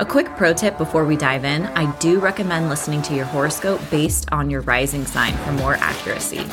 A quick pro tip before we dive in I do recommend listening to your horoscope based on your rising sign for more accuracy.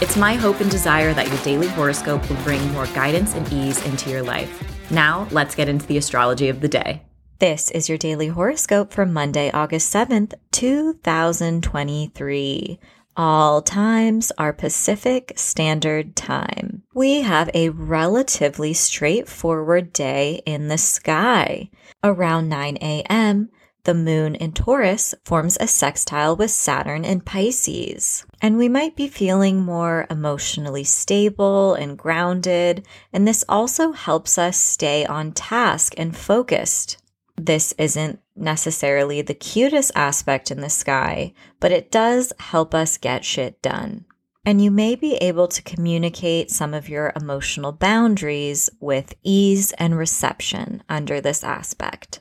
It's my hope and desire that your daily horoscope will bring more guidance and ease into your life. Now, let's get into the astrology of the day. This is your daily horoscope for Monday, August 7th, 2023. All times are Pacific Standard Time. We have a relatively straightforward day in the sky. Around 9 a.m., the moon in Taurus forms a sextile with Saturn in Pisces. And we might be feeling more emotionally stable and grounded, and this also helps us stay on task and focused. This isn't necessarily the cutest aspect in the sky, but it does help us get shit done. And you may be able to communicate some of your emotional boundaries with ease and reception under this aspect.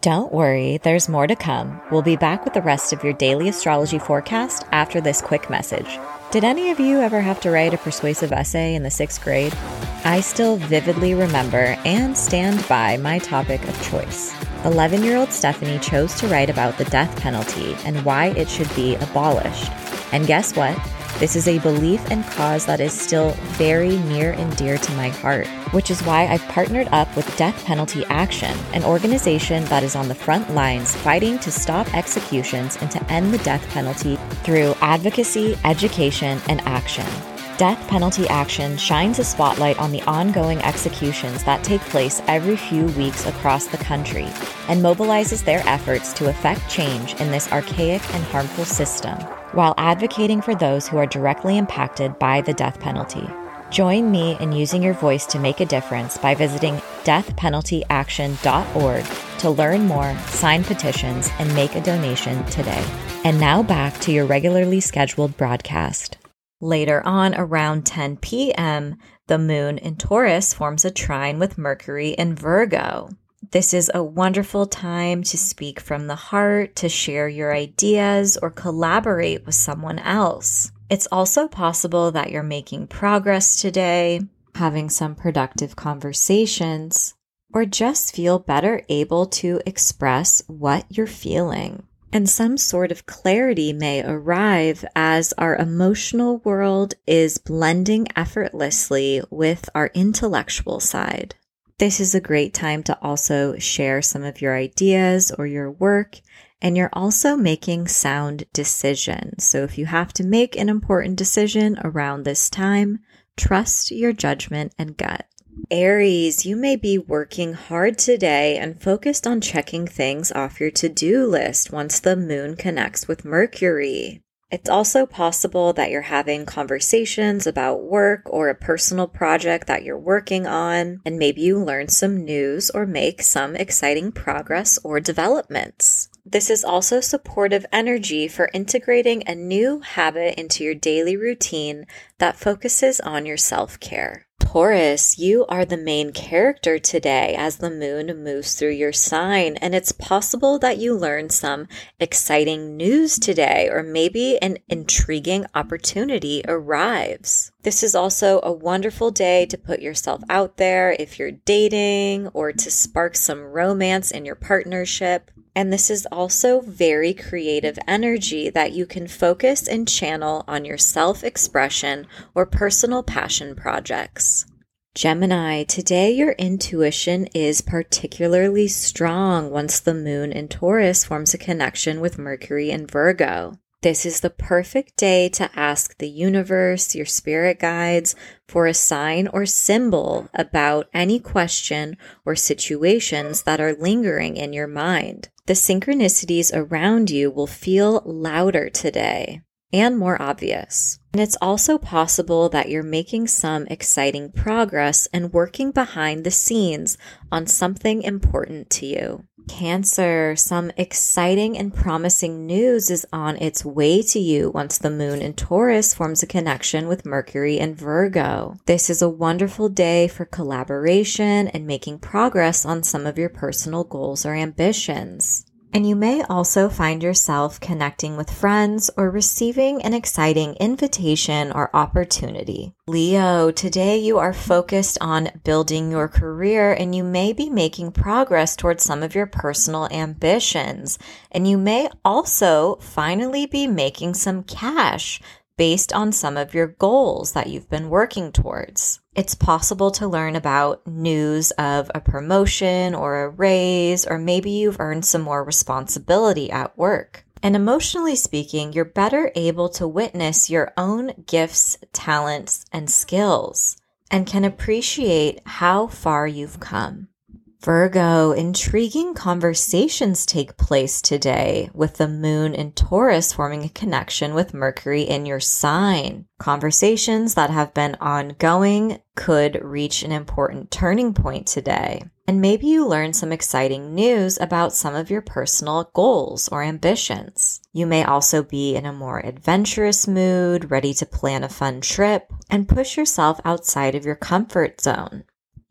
Don't worry, there's more to come. We'll be back with the rest of your daily astrology forecast after this quick message. Did any of you ever have to write a persuasive essay in the sixth grade? I still vividly remember and stand by my topic of choice. 11 year old Stephanie chose to write about the death penalty and why it should be abolished. And guess what? This is a belief and cause that is still very near and dear to my heart, which is why I've partnered up with Death Penalty Action, an organization that is on the front lines fighting to stop executions and to end the death penalty through advocacy, education, and action. Death Penalty Action shines a spotlight on the ongoing executions that take place every few weeks across the country and mobilizes their efforts to effect change in this archaic and harmful system while advocating for those who are directly impacted by the death penalty. Join me in using your voice to make a difference by visiting deathpenaltyaction.org to learn more, sign petitions, and make a donation today. And now back to your regularly scheduled broadcast. Later on, around 10 p.m., the moon in Taurus forms a trine with Mercury in Virgo. This is a wonderful time to speak from the heart, to share your ideas, or collaborate with someone else. It's also possible that you're making progress today, having some productive conversations, or just feel better able to express what you're feeling. And some sort of clarity may arrive as our emotional world is blending effortlessly with our intellectual side. This is a great time to also share some of your ideas or your work, and you're also making sound decisions. So if you have to make an important decision around this time, trust your judgment and gut. Aries, you may be working hard today and focused on checking things off your to do list once the moon connects with Mercury. It's also possible that you're having conversations about work or a personal project that you're working on, and maybe you learn some news or make some exciting progress or developments. This is also supportive energy for integrating a new habit into your daily routine that focuses on your self care. Taurus, you are the main character today as the moon moves through your sign, and it's possible that you learn some exciting news today, or maybe an intriguing opportunity arrives. This is also a wonderful day to put yourself out there if you're dating or to spark some romance in your partnership. And this is also very creative energy that you can focus and channel on your self expression or personal passion projects. Gemini, today your intuition is particularly strong once the moon in Taurus forms a connection with Mercury in Virgo. This is the perfect day to ask the universe, your spirit guides, for a sign or symbol about any question or situations that are lingering in your mind. The synchronicities around you will feel louder today and more obvious. And it's also possible that you're making some exciting progress and working behind the scenes on something important to you. Cancer, some exciting and promising news is on its way to you once the moon in Taurus forms a connection with Mercury and Virgo. This is a wonderful day for collaboration and making progress on some of your personal goals or ambitions. And you may also find yourself connecting with friends or receiving an exciting invitation or opportunity. Leo, today you are focused on building your career and you may be making progress towards some of your personal ambitions. And you may also finally be making some cash based on some of your goals that you've been working towards. It's possible to learn about news of a promotion or a raise, or maybe you've earned some more responsibility at work. And emotionally speaking, you're better able to witness your own gifts, talents, and skills and can appreciate how far you've come. Virgo, intriguing conversations take place today with the moon in Taurus forming a connection with Mercury in your sign. Conversations that have been ongoing could reach an important turning point today. And maybe you learn some exciting news about some of your personal goals or ambitions. You may also be in a more adventurous mood, ready to plan a fun trip and push yourself outside of your comfort zone.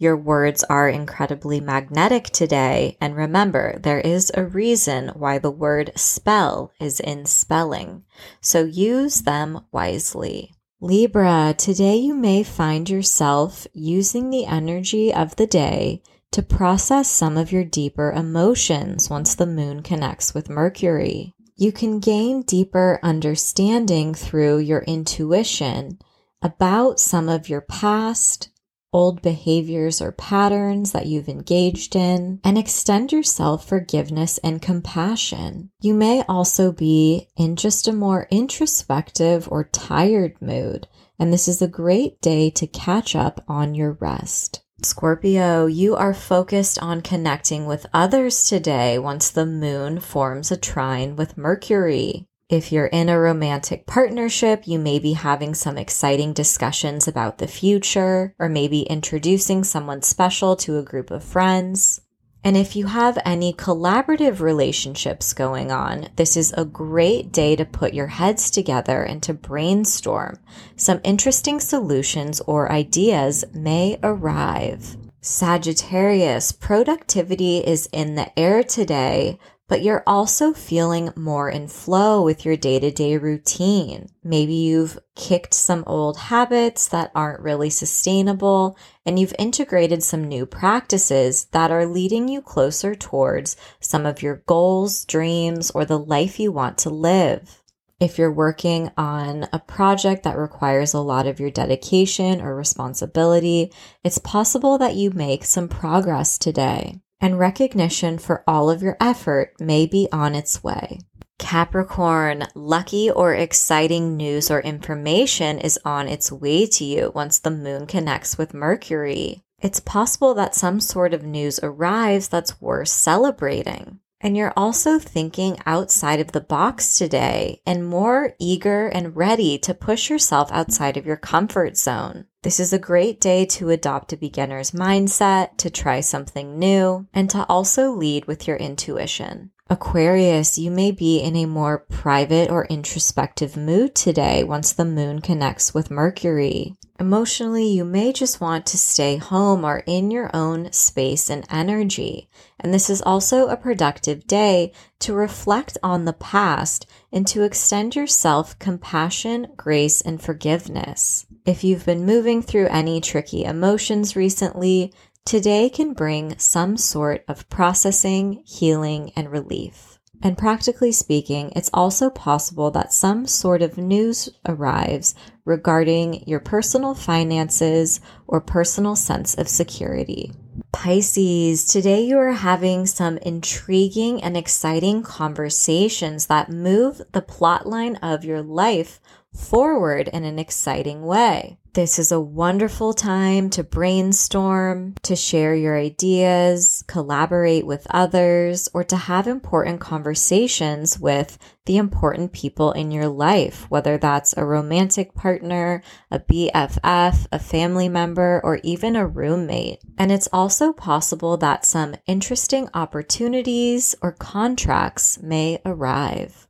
Your words are incredibly magnetic today. And remember, there is a reason why the word spell is in spelling. So use them wisely. Libra, today you may find yourself using the energy of the day to process some of your deeper emotions once the moon connects with Mercury. You can gain deeper understanding through your intuition about some of your past, old behaviors or patterns that you've engaged in, and extend yourself forgiveness and compassion. You may also be in just a more introspective or tired mood, and this is a great day to catch up on your rest. Scorpio, you are focused on connecting with others today once the moon forms a trine with Mercury. If you're in a romantic partnership, you may be having some exciting discussions about the future, or maybe introducing someone special to a group of friends. And if you have any collaborative relationships going on, this is a great day to put your heads together and to brainstorm. Some interesting solutions or ideas may arrive. Sagittarius, productivity is in the air today, but you're also feeling more in flow with your day to day routine. Maybe you've kicked some old habits that aren't really sustainable and you've integrated some new practices that are leading you closer towards some of your goals, dreams, or the life you want to live. If you're working on a project that requires a lot of your dedication or responsibility, it's possible that you make some progress today and recognition for all of your effort may be on its way. Capricorn, lucky or exciting news or information is on its way to you once the moon connects with Mercury. It's possible that some sort of news arrives that's worth celebrating. And you're also thinking outside of the box today and more eager and ready to push yourself outside of your comfort zone. This is a great day to adopt a beginner's mindset, to try something new, and to also lead with your intuition. Aquarius, you may be in a more private or introspective mood today once the moon connects with Mercury. Emotionally, you may just want to stay home or in your own space and energy. And this is also a productive day to reflect on the past and to extend yourself compassion, grace, and forgiveness. If you've been moving through any tricky emotions recently, today can bring some sort of processing, healing, and relief. And practically speaking, it's also possible that some sort of news arrives regarding your personal finances or personal sense of security. Pisces, today you are having some intriguing and exciting conversations that move the plotline of your life forward in an exciting way. This is a wonderful time to brainstorm, to share your ideas, collaborate with others, or to have important conversations with the important people in your life, whether that's a romantic partner, a BFF, a family member, or even a roommate. And it's also possible that some interesting opportunities or contracts may arrive.